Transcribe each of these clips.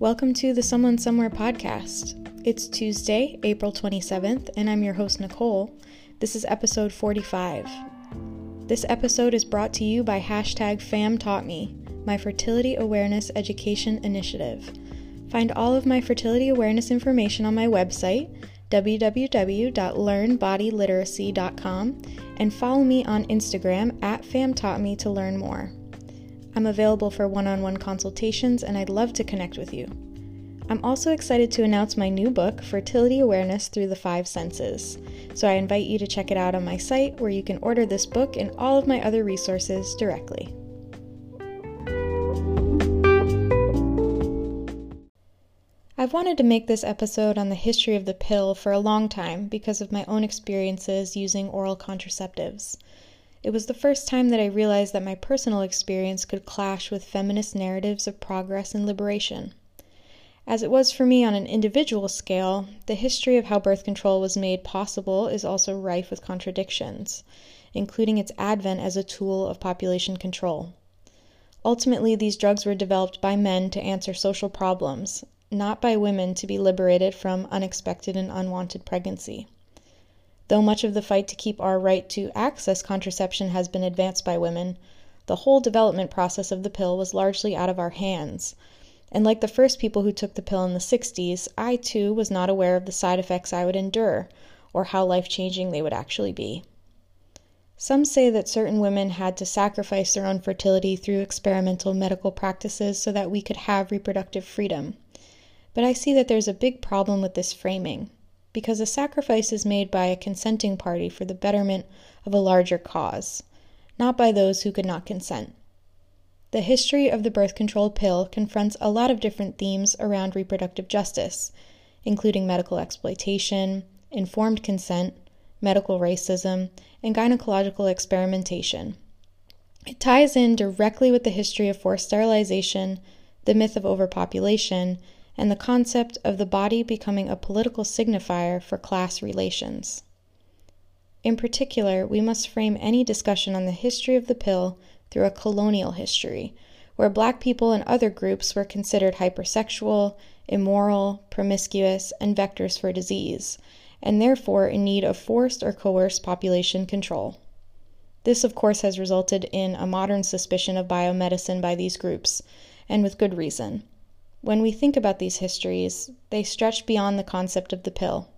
Welcome to the Someone Somewhere podcast. It's Tuesday, April 27th, and I'm your host, Nicole. This is episode 45. This episode is brought to you by hashtag FamTaughtMe, my fertility awareness education initiative. Find all of my fertility awareness information on my website, www.learnbodyliteracy.com, and follow me on Instagram at FamTaughtMe to learn more. I'm available for one on one consultations and I'd love to connect with you. I'm also excited to announce my new book, Fertility Awareness Through the Five Senses. So I invite you to check it out on my site where you can order this book and all of my other resources directly. I've wanted to make this episode on the history of the pill for a long time because of my own experiences using oral contraceptives. It was the first time that I realized that my personal experience could clash with feminist narratives of progress and liberation. As it was for me on an individual scale, the history of how birth control was made possible is also rife with contradictions, including its advent as a tool of population control. Ultimately, these drugs were developed by men to answer social problems, not by women to be liberated from unexpected and unwanted pregnancy. Though much of the fight to keep our right to access contraception has been advanced by women, the whole development process of the pill was largely out of our hands. And like the first people who took the pill in the 60s, I too was not aware of the side effects I would endure or how life changing they would actually be. Some say that certain women had to sacrifice their own fertility through experimental medical practices so that we could have reproductive freedom. But I see that there's a big problem with this framing because a sacrifice is made by a consenting party for the betterment of a larger cause, not by those who could not consent. The history of the birth control pill confronts a lot of different themes around reproductive justice, including medical exploitation, informed consent, medical racism, and gynecological experimentation. It ties in directly with the history of forced sterilization, the myth of overpopulation, and the concept of the body becoming a political signifier for class relations. In particular, we must frame any discussion on the history of the pill through a colonial history, where black people and other groups were considered hypersexual, immoral, promiscuous, and vectors for disease, and therefore in need of forced or coerced population control. This, of course, has resulted in a modern suspicion of biomedicine by these groups, and with good reason. When we think about these histories, they stretch beyond the concept of the pill.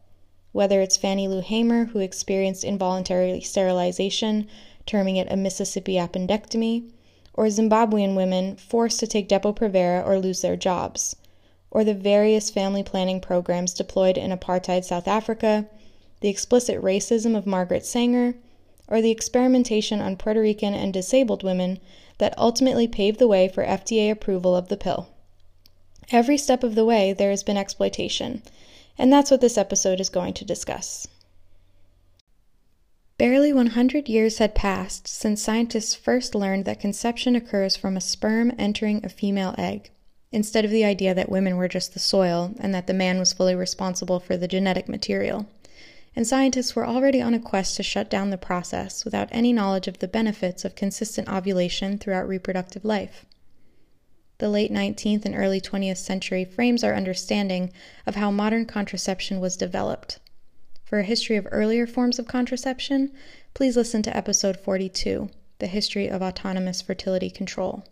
Whether it's Fannie Lou Hamer, who experienced involuntary sterilization, terming it a Mississippi appendectomy, or Zimbabwean women forced to take Depo-Provera or lose their jobs, or the various family planning programs deployed in apartheid South Africa, the explicit racism of Margaret Sanger, or the experimentation on Puerto Rican and disabled women that ultimately paved the way for FDA approval of the pill. Every step of the way, there has been exploitation, and that's what this episode is going to discuss. Barely 100 years had passed since scientists first learned that conception occurs from a sperm entering a female egg, instead of the idea that women were just the soil and that the man was fully responsible for the genetic material. And scientists were already on a quest to shut down the process without any knowledge of the benefits of consistent ovulation throughout reproductive life the late 19th and early 20th century frames our understanding of how modern contraception was developed. For a history of earlier forms of contraception, please listen to episode 42, The History of Autonomous Fertility Control.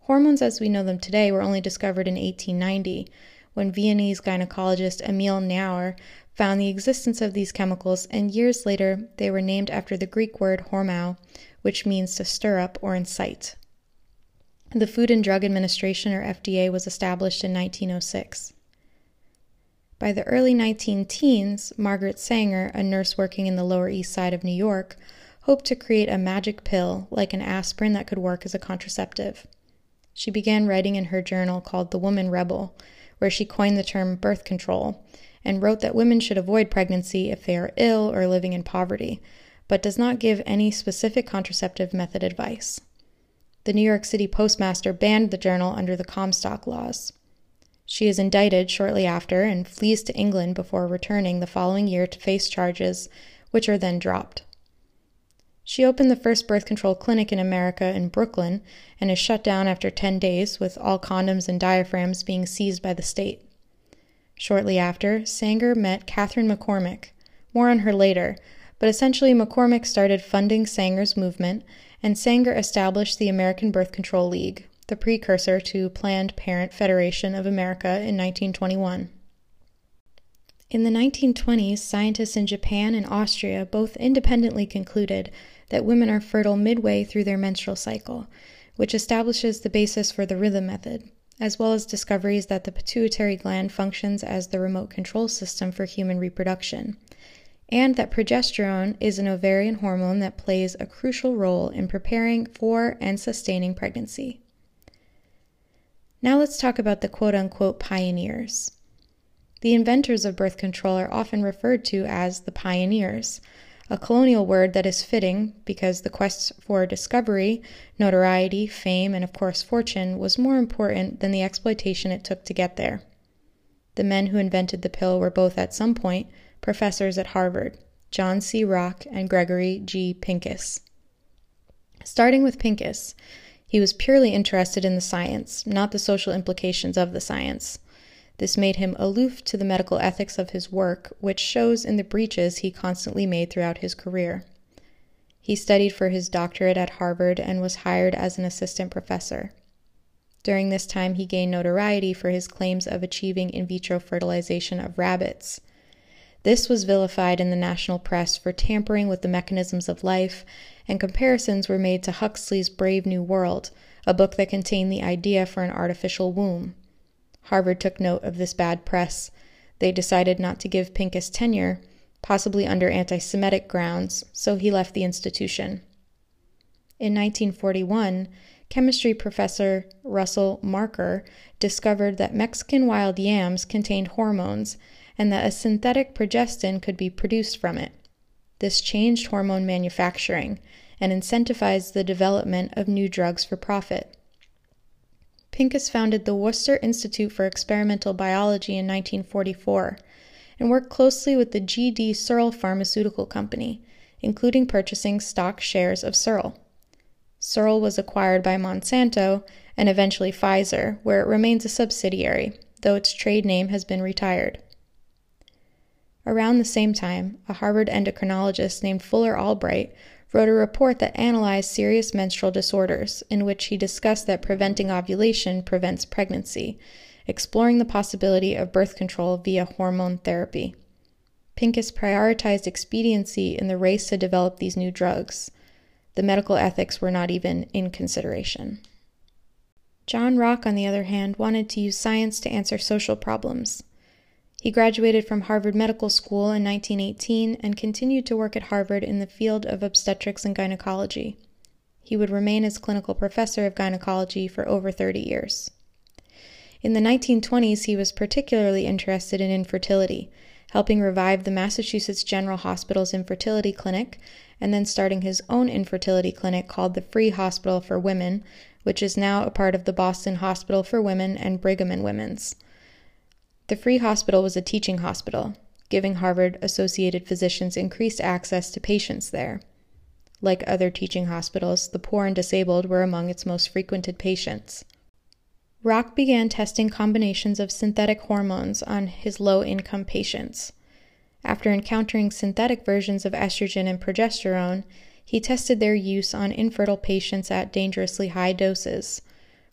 Hormones as we know them today were only discovered in 1890 when Viennese gynecologist Emil Knauer found the existence of these chemicals, and years later they were named after the Greek word hormao, which means to stir up or incite. The Food and Drug Administration, or FDA, was established in 1906. By the early 19 teens, Margaret Sanger, a nurse working in the Lower East Side of New York, hoped to create a magic pill, like an aspirin, that could work as a contraceptive. She began writing in her journal called The Woman Rebel, where she coined the term birth control and wrote that women should avoid pregnancy if they are ill or living in poverty, but does not give any specific contraceptive method advice the New York City postmaster banned the journal under the Comstock laws. She is indicted shortly after and flees to England before returning the following year to face charges, which are then dropped. She opened the first birth control clinic in America in Brooklyn and is shut down after 10 days, with all condoms and diaphragms being seized by the state. Shortly after, Sanger met Katharine McCormick. More on her later, but essentially, McCormick started funding Sanger's movement, and Sanger established the American Birth Control League, the precursor to Planned Parenthood Federation of America in 1921. In the 1920s, scientists in Japan and Austria both independently concluded that women are fertile midway through their menstrual cycle, which establishes the basis for the rhythm method, as well as discoveries that the pituitary gland functions as the remote control system for human reproduction, and that progesterone is an ovarian hormone that plays a crucial role in preparing for and sustaining pregnancy. Now let's talk about the quote unquote pioneers. The inventors of birth control are often referred to as the pioneers, a colonial word that is fitting because the quest for discovery, notoriety, fame, and of course fortune was more important than the exploitation it took to get there. The men who invented the pill were both at some point professors at Harvard, John C. Rock and Gregory G. Pincus. Starting with Pincus, he was purely interested in the science, not the social implications of the science. This made him aloof to the medical ethics of his work, which shows in the breaches he constantly made throughout his career. He studied for his doctorate at Harvard and was hired as an assistant professor. During this time, he gained notoriety for his claims of achieving in vitro fertilization of rabbits. This was vilified in the national press for tampering with the mechanisms of life, and comparisons were made to Huxley's Brave New World, a book that contained the idea for an artificial womb. Harvard took note of this bad press. They decided not to give Pincus tenure, possibly under anti Semitic grounds, so he left the institution. In 1941, chemistry professor Russell Marker discovered that Mexican wild yams contained hormones and that a synthetic progestin could be produced from it. This changed hormone manufacturing and incentivized the development of new drugs for profit. Pincus founded the Worcester Institute for Experimental Biology in 1944 and worked closely with the G.D. Searle Pharmaceutical Company, including purchasing stock shares of Searle. Searle was acquired by Monsanto and eventually Pfizer, where it remains a subsidiary, though its trade name has been retired. Around the same time, a Harvard endocrinologist named Fuller Albright wrote a report that analyzed serious menstrual disorders, in which he discussed that preventing ovulation prevents pregnancy, exploring the possibility of birth control via hormone therapy. Pincus prioritized expediency in the race to develop these new drugs. The medical ethics were not even in consideration. John Rock, on the other hand, wanted to use science to answer social problems. He graduated from Harvard Medical School in 1918 and continued to work at Harvard in the field of obstetrics and gynecology. He would remain as clinical professor of gynecology for over 30 years. In the 1920s, he was particularly interested in infertility, helping revive the Massachusetts General Hospital's infertility clinic, and then starting his own infertility clinic called the Free Hospital for Women, which is now a part of the Boston Hospital for Women and Brigham and Women's. The Free Hospital was a teaching hospital, giving Harvard associated physicians increased access to patients there. Like other teaching hospitals, the poor and disabled were among its most frequented patients. Rock began testing combinations of synthetic hormones on his low income patients. After encountering synthetic versions of estrogen and progesterone, he tested their use on infertile patients at dangerously high doses.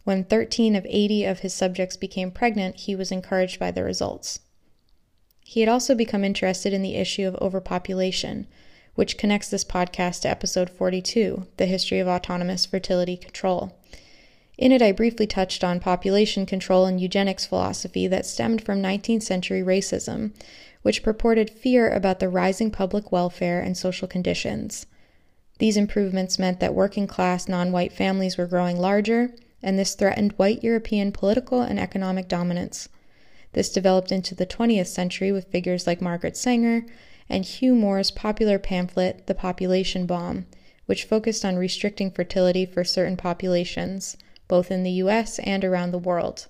When 13 of 80 of his subjects became pregnant, he was encouraged by the results. He had also become interested in the issue of overpopulation, which connects this podcast to episode 42, The History of Autonomous Fertility Control. In it, I briefly touched on population control and eugenics philosophy that stemmed from 19th century racism, which purported fear about the rising public welfare and social conditions. These improvements meant that working class non white families were growing larger and this threatened white European political and economic dominance. This developed into the 20th century with figures like Margaret Sanger and Hugh Moore's popular pamphlet, The Population Bomb, which focused on restricting fertility for certain populations, both in the US and around the world.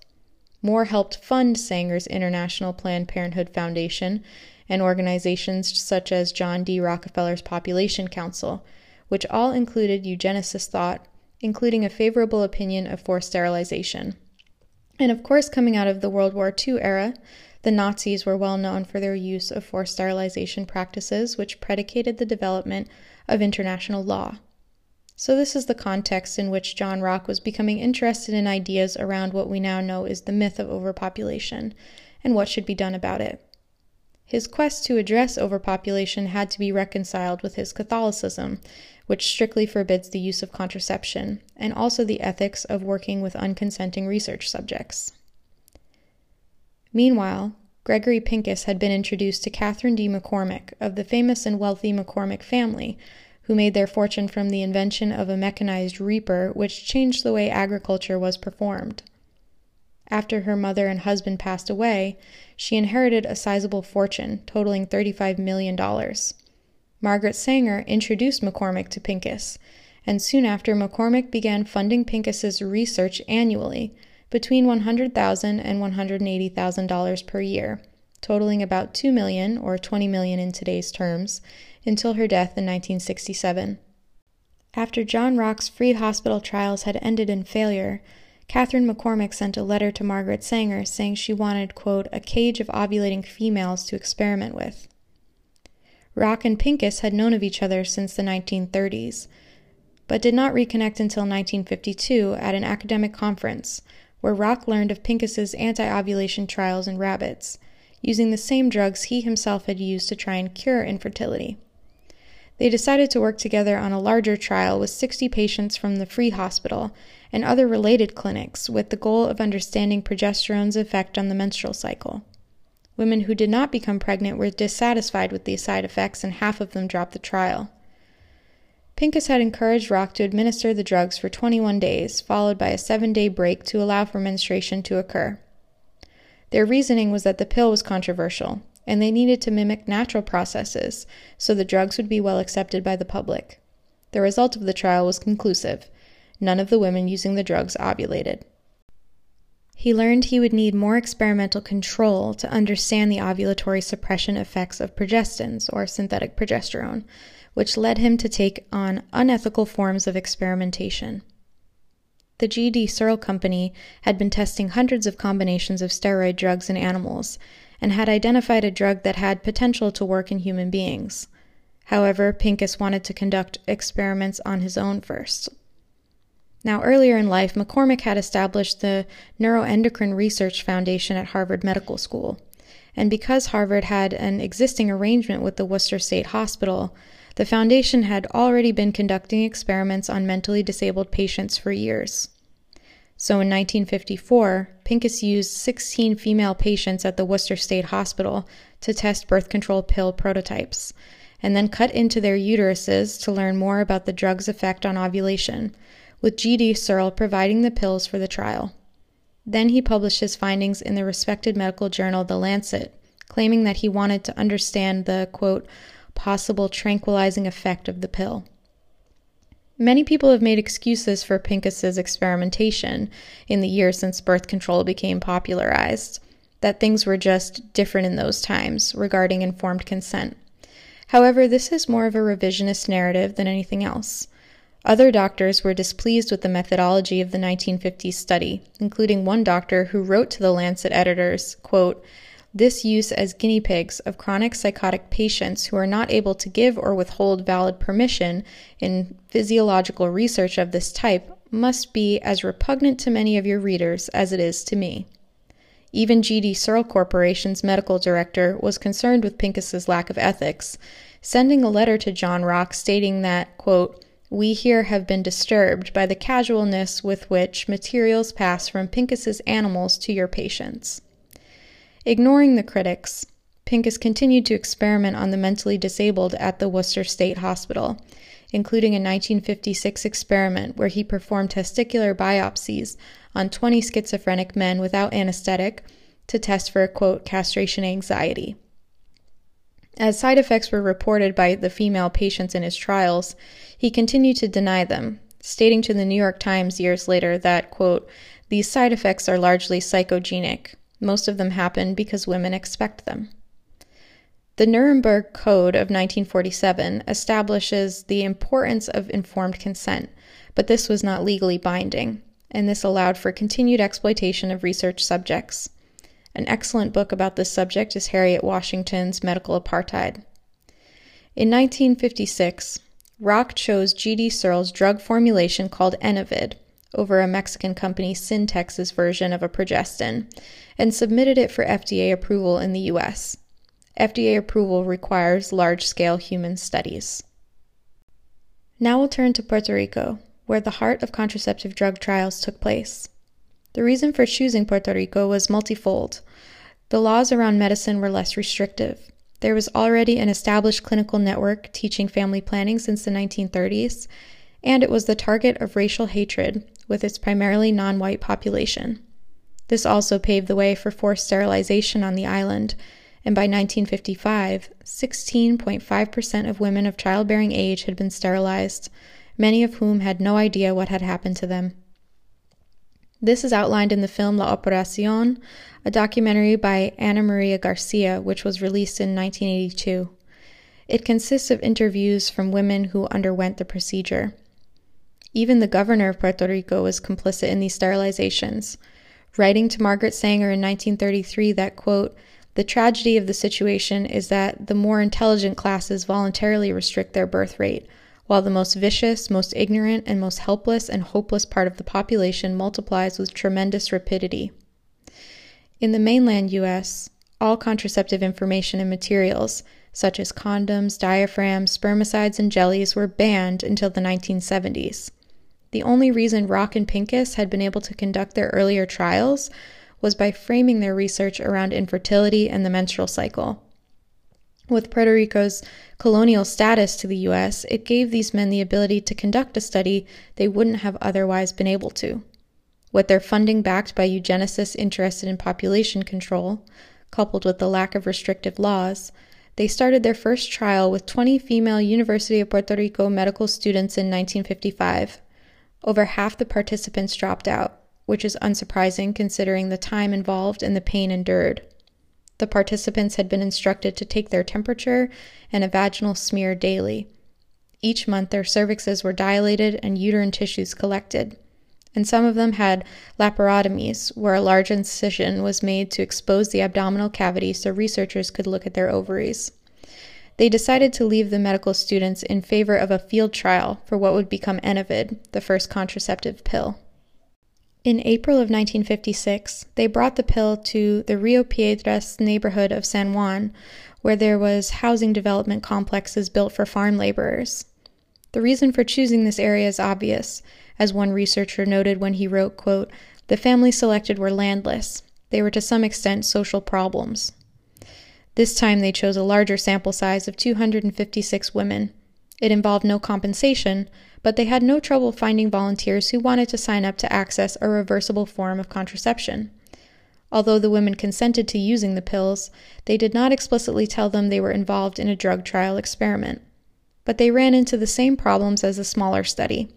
Moore helped fund Sanger's International Planned Parenthood Foundation and organizations such as John D. Rockefeller's Population Council, which all included eugenicist thought, including a favorable opinion of forced sterilization. And of course, coming out of the World War II era, the Nazis were well known for their use of forced sterilization practices, which predicated the development of international law. So, this is the context in which John Rock was becoming interested in ideas around what we now know is the myth of overpopulation and what should be done about it. His quest to address overpopulation had to be reconciled with his Catholicism, which strictly forbids the use of contraception, and also the ethics of working with unconsenting research subjects. Meanwhile, Gregory Pincus had been introduced to Katharine D. McCormick of the famous and wealthy McCormick family, who made their fortune from the invention of a mechanized reaper which changed the way agriculture was performed. After her mother and husband passed away, she inherited a sizable fortune, totaling $35 million. Margaret Sanger introduced McCormick to Pincus, and soon after McCormick began funding Pincus's research annually, between $100,000 and $180,000 per year, totaling about 2 million or 20 million in today's terms, until her death in 1967. After John Rock's free hospital trials had ended in failure, Katharine McCormick sent a letter to Margaret Sanger saying she wanted, quote, a cage of ovulating females to experiment with. Rock and Pincus had known of each other since the 1930s, but did not reconnect until 1952 at an academic conference, where Rock learned of Pincus's anti ovulation trials in rabbits, using the same drugs he himself had used to try and cure infertility. They decided to work together on a larger trial with 60 patients from the Free Hospital and other related clinics with the goal of understanding progesterone's effect on the menstrual cycle. Women who did not become pregnant were dissatisfied with these side effects, and half of them dropped the trial. Pincus had encouraged Rock to administer the drugs for 21 days, followed by a seven day break to allow for menstruation to occur. Their reasoning was that the pill was controversial, and they needed to mimic natural processes so the drugs would be well accepted by the public. The result of the trial was conclusive. None of the women using the drugs ovulated. He learned he would need more experimental control to understand the ovulatory suppression effects of progestins, or synthetic progesterone, which led him to take on unethical forms of experimentation. The G.D. Searle Company had been testing hundreds of combinations of steroid drugs in animals, and had identified a drug that had potential to work in human beings. However, Pincus wanted to conduct experiments on his own first. Now, earlier in life, McCormick had established the Neuroendocrine Research Foundation at Harvard Medical School. And because Harvard had an existing arrangement with the Worcester State Hospital, the foundation had already been conducting experiments on mentally disabled patients for years. So in 1954, Pincus used 16 female patients at the Worcester State Hospital to test birth control pill prototypes, and then cut into their uteruses to learn more about the drug's effect on ovulation, with G.D. Searle providing the pills for the trial. Then he published his findings in the respected medical journal The Lancet, claiming that he wanted to understand the, quote, possible tranquilizing effect of the pill. Many people have made excuses for Pincus's experimentation in the years since birth control became popularized, that things were just different in those times regarding informed consent. However, this is more of a revisionist narrative than anything else. Other doctors were displeased with the methodology of the 1950s study, including one doctor who wrote to the Lancet editors, quote, this use as guinea pigs of chronic psychotic patients who are not able to give or withhold valid permission in physiological research of this type must be as repugnant to many of your readers as it is to me. Even G.D. Searle Corporation's medical director was concerned with Pincus's lack of ethics, sending a letter to John Rock stating that, quote, we here have been disturbed by the casualness with which materials pass from Pincus's animals to your patients. Ignoring the critics, Pincus continued to experiment on the mentally disabled at the Worcester State Hospital, including a 1956 experiment where he performed testicular biopsies on 20 schizophrenic men without anesthetic to test for, quote, castration anxiety. As side effects were reported by the female patients in his trials, he continued to deny them, stating to the New York Times years later that, quote, these side effects are largely psychogenic, most of them happen because women expect them. The Nuremberg Code of 1947 establishes the importance of informed consent, but this was not legally binding, and this allowed for continued exploitation of research subjects. An excellent book about this subject is Harriet Washington's Medical Apartheid. In 1956, Rock chose G.D. Searle's drug formulation called Enovid over a Mexican company Syntex's version of a progestin and submitted it for FDA approval in the US. FDA approval requires large scale human studies. Now we'll turn to Puerto Rico, where the heart of contraceptive drug trials took place. The reason for choosing Puerto Rico was multifold. The laws around medicine were less restrictive. There was already an established clinical network teaching family planning since the 1930s, and it was the target of racial hatred with its primarily non white population. This also paved the way for forced sterilization on the island, and by 1955, 16.5% of women of childbearing age had been sterilized, many of whom had no idea what had happened to them. This is outlined in the film La Operacion, a documentary by Ana Maria Garcia, which was released in 1982. It consists of interviews from women who underwent the procedure. Even the governor of Puerto Rico was complicit in these sterilizations, writing to Margaret Sanger in 1933 that, quote, the tragedy of the situation is that the more intelligent classes voluntarily restrict their birth rate, while the most vicious, most ignorant, and most helpless and hopeless part of the population multiplies with tremendous rapidity. In the mainland US, all contraceptive information and materials, such as condoms, diaphragms, spermicides, and jellies, were banned until the 1970s. The only reason Rock and Pincus had been able to conduct their earlier trials was by framing their research around infertility and the menstrual cycle. With Puerto Rico's colonial status to the US, it gave these men the ability to conduct a study they wouldn't have otherwise been able to. With their funding backed by eugenicists interested in population control, coupled with the lack of restrictive laws, they started their first trial with 20 female University of Puerto Rico medical students in 1955. Over half the participants dropped out, which is unsurprising considering the time involved and the pain endured. The participants had been instructed to take their temperature and a vaginal smear daily. Each month, their cervixes were dilated and uterine tissues collected, and some of them had laparotomies, where a large incision was made to expose the abdominal cavity so researchers could look at their ovaries. They decided to leave the medical students in favor of a field trial for what would become Enovid, the first contraceptive pill. In April of 1956, they brought the pill to the Rio Piedras neighborhood of San Juan, where there was housing development complexes built for farm laborers. The reason for choosing this area is obvious, as one researcher noted when he wrote, quote, "The families selected were landless. They were to some extent social problems." This time they chose a larger sample size of 256 women. It involved no compensation, but they had no trouble finding volunteers who wanted to sign up to access a reversible form of contraception. Although the women consented to using the pills, they did not explicitly tell them they were involved in a drug trial experiment. But they ran into the same problems as a smaller study.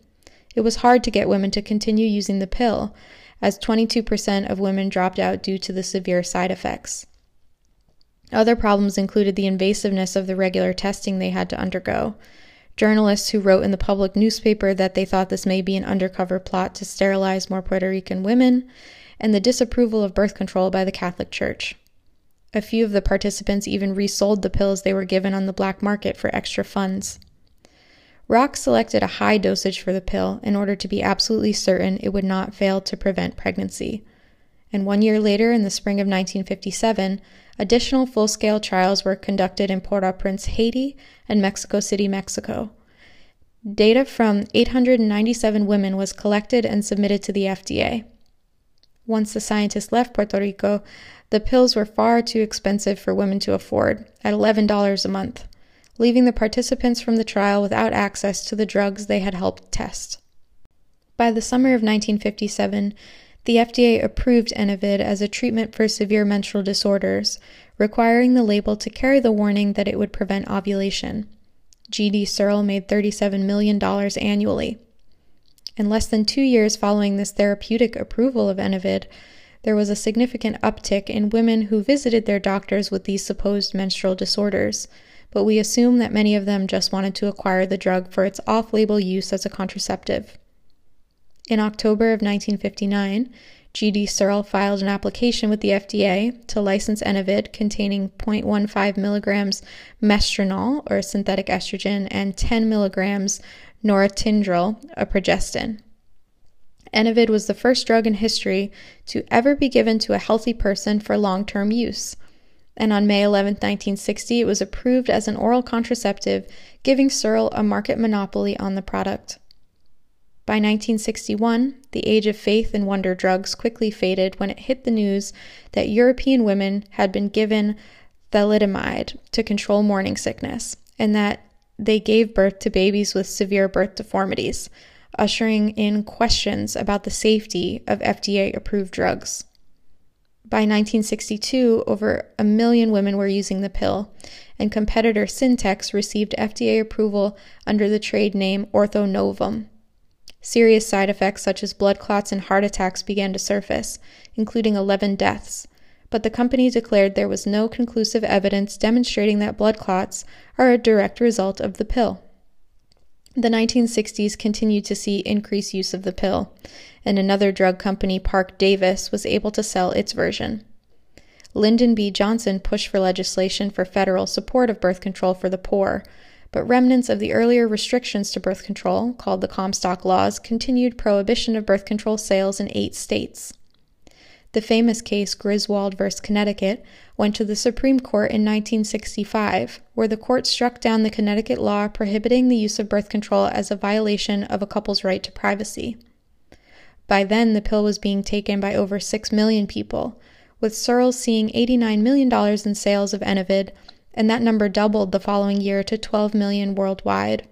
It was hard to get women to continue using the pill, as 22% of women dropped out due to the severe side effects. Other problems included the invasiveness of the regular testing they had to undergo, journalists who wrote in the public newspaper that they thought this may be an undercover plot to sterilize more Puerto Rican women, and the disapproval of birth control by the Catholic Church. A few of the participants even resold the pills they were given on the black market for extra funds. Rock selected a high dosage for the pill in order to be absolutely certain it would not fail to prevent pregnancy. And one year later, in the spring of 1957, Additional full scale trials were conducted in Port au Prince, Haiti, and Mexico City, Mexico. Data from 897 women was collected and submitted to the FDA. Once the scientists left Puerto Rico, the pills were far too expensive for women to afford, at $11 a month, leaving the participants from the trial without access to the drugs they had helped test. By the summer of 1957, the FDA approved Enovid as a treatment for severe menstrual disorders, requiring the label to carry the warning that it would prevent ovulation. G.D. Searle made $37 million annually. In less than two years following this therapeutic approval of Enovid, there was a significant uptick in women who visited their doctors with these supposed menstrual disorders, but we assume that many of them just wanted to acquire the drug for its off label use as a contraceptive. In October of 1959, G.D. Searle filed an application with the FDA to license Enovid containing 0.15 milligrams mestranol, or synthetic estrogen, and 10 milligrams norethynodrel, a progestin. Enovid was the first drug in history to ever be given to a healthy person for long term use. And on May 11, 1960, it was approved as an oral contraceptive, giving Searle a market monopoly on the product. By 1961, the age of faith in wonder drugs quickly faded when it hit the news that European women had been given thalidomide to control morning sickness, and that they gave birth to babies with severe birth deformities, ushering in questions about the safety of FDA approved drugs. By 1962, over a million women were using the pill, and competitor Syntex received FDA approval under the trade name Ortho-Novum. Serious side effects such as blood clots and heart attacks began to surface, including 11 deaths, but the company declared there was no conclusive evidence demonstrating that blood clots are a direct result of the pill. The 1960s continued to see increased use of the pill, and another drug company, Parke-Davis, was able to sell its version. Lyndon B. Johnson pushed for legislation for federal support of birth control for the poor, but remnants of the earlier restrictions to birth control, called the Comstock Laws, continued prohibition of birth control sales in eight states. The famous case Griswold v. Connecticut went to the Supreme Court in 1965, where the court struck down the Connecticut law prohibiting the use of birth control as a violation of a couple's right to privacy. By then, the pill was being taken by over 6 million people, with Searles seeing $89 million in sales of Enovid, and that number doubled the following year to 12 million worldwide.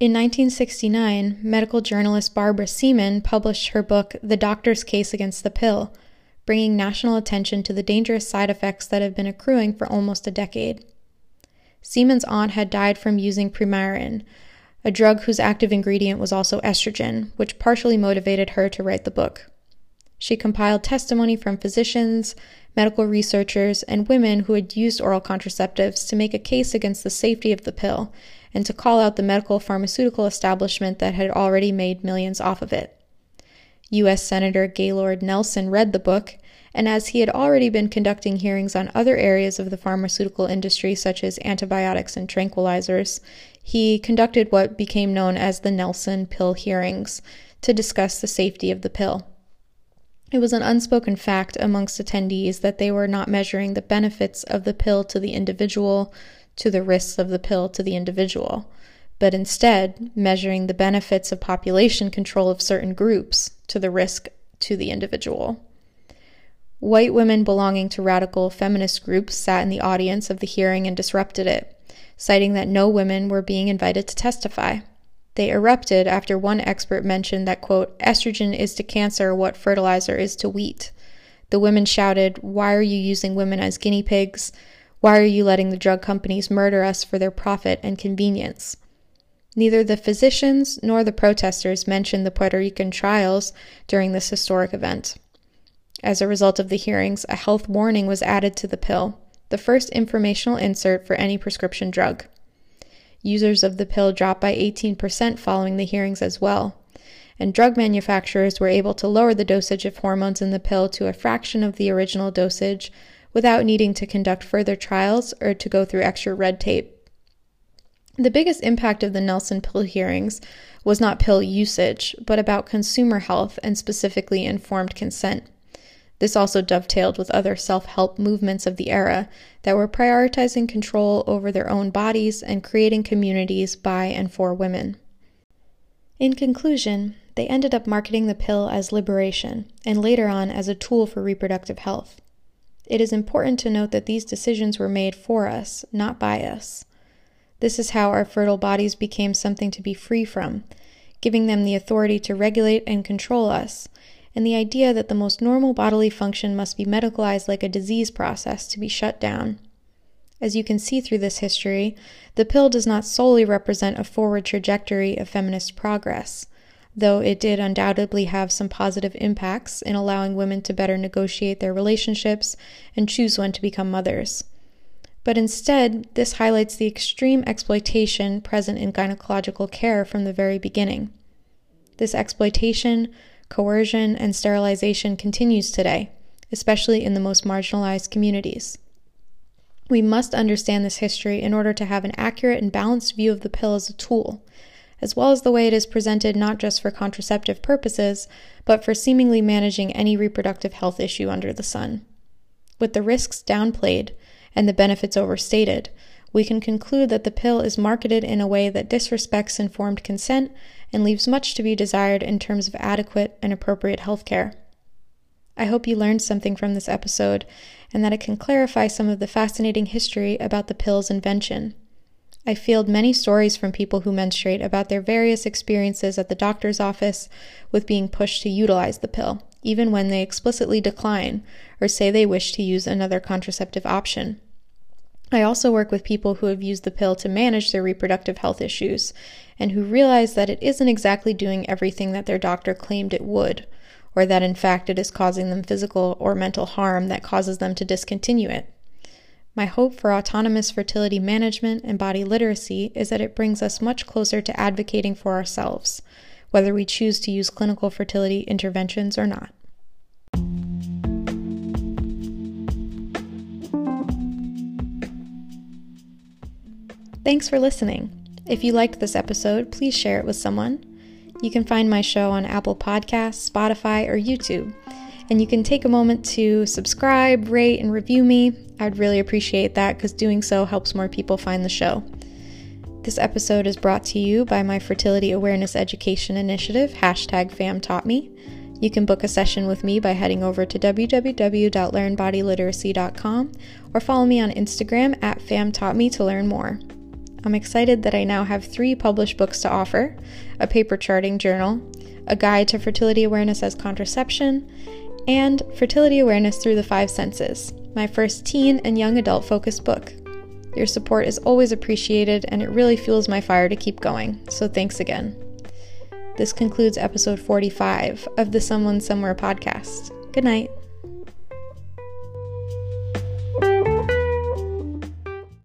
In 1969, medical journalist Barbara Seaman published her book, The Doctor's Case Against the Pill, bringing national attention to the dangerous side effects that have been accruing for almost a decade. Seaman's aunt had died from using Premarin, a drug whose active ingredient was also estrogen, which partially motivated her to write the book. She compiled testimony from physicians, medical researchers, and women who had used oral contraceptives to make a case against the safety of the pill and to call out the medical pharmaceutical establishment that had already made millions off of it. U.S. Senator Gaylord Nelson read the book, and as he had already been conducting hearings on other areas of the pharmaceutical industry, such as antibiotics and tranquilizers, he conducted what became known as the Nelson Pill hearings to discuss the safety of the pill. It was an unspoken fact amongst attendees that they were not measuring the benefits of the pill to the individual, to the risks of the pill to the individual, but instead measuring the benefits of population control of certain groups to the risk to the individual. White women belonging to radical feminist groups sat in the audience of the hearing and disrupted it, citing that no women were being invited to testify. They erupted after one expert mentioned that, quote, estrogen is to cancer what fertilizer is to wheat. The women shouted, Why are you using women as guinea pigs? Why are you letting the drug companies murder us for their profit and convenience? Neither the physicians nor the protesters mentioned the Puerto Rican trials during this historic event. As a result of the hearings, a health warning was added to the pill, the first informational insert for any prescription drug. Users of the pill dropped by 18% following the hearings as well, and drug manufacturers were able to lower the dosage of hormones in the pill to a fraction of the original dosage without needing to conduct further trials or to go through extra red tape. The biggest impact of the Nelson pill hearings was not pill usage, but about consumer health and specifically informed consent. This also dovetailed with other self help movements of the era that were prioritizing control over their own bodies and creating communities by and for women. In conclusion, they ended up marketing the pill as liberation and later on as a tool for reproductive health. It is important to note that these decisions were made for us, not by us. This is how our fertile bodies became something to be free from, giving them the authority to regulate and control us, and the idea that the most normal bodily function must be medicalized like a disease process to be shut down. As you can see through this history, the pill does not solely represent a forward trajectory of feminist progress, though it did undoubtedly have some positive impacts in allowing women to better negotiate their relationships and choose when to become mothers. But instead, this highlights the extreme exploitation present in gynecological care from the very beginning. This exploitation, coercion, and sterilization continues today, especially in the most marginalized communities. We must understand this history in order to have an accurate and balanced view of the pill as a tool as well as the way it is presented not just for contraceptive purposes, but for seemingly managing any reproductive health issue under the sun. With the risks downplayed and the benefits overstated, we can conclude that the pill is marketed in a way that disrespects informed consent and leaves much to be desired in terms of adequate and appropriate health care. I hope you learned something from this episode and that it can clarify some of the fascinating history about the pill's invention. I field many stories from people who menstruate about their various experiences at the doctor's office with being pushed to utilize the pill, even when they explicitly decline or say they wish to use another contraceptive option. I also work with people who have used the pill to manage their reproductive health issues and who realize that it isn't exactly doing everything that their doctor claimed it would, or that in fact it is causing them physical or mental harm that causes them to discontinue it. My hope for autonomous fertility management and body literacy is that it brings us much closer to advocating for ourselves, whether we choose to use clinical fertility interventions or not. Thanks for listening. If you liked this episode, please share it with someone. You can find my show on Apple Podcasts, Spotify, or YouTube. And you can take a moment to subscribe, rate, and review me. I'd really appreciate that because doing so helps more people find the show. This episode is brought to you by my Fertility Awareness Education Initiative, hashtag FamTaughtMe. You can book a session with me by heading over to www.learnbodyliteracy.com or follow me on Instagram at FamTaughtMe to learn more. I'm excited that I now have three published books to offer a paper charting journal, a guide to fertility awareness as contraception, and Fertility Awareness Through the Five Senses, my first teen and young adult focused book. Your support is always appreciated and it really fuels my fire to keep going, so thanks again. This concludes episode 45 of the Someone Somewhere podcast. Good night.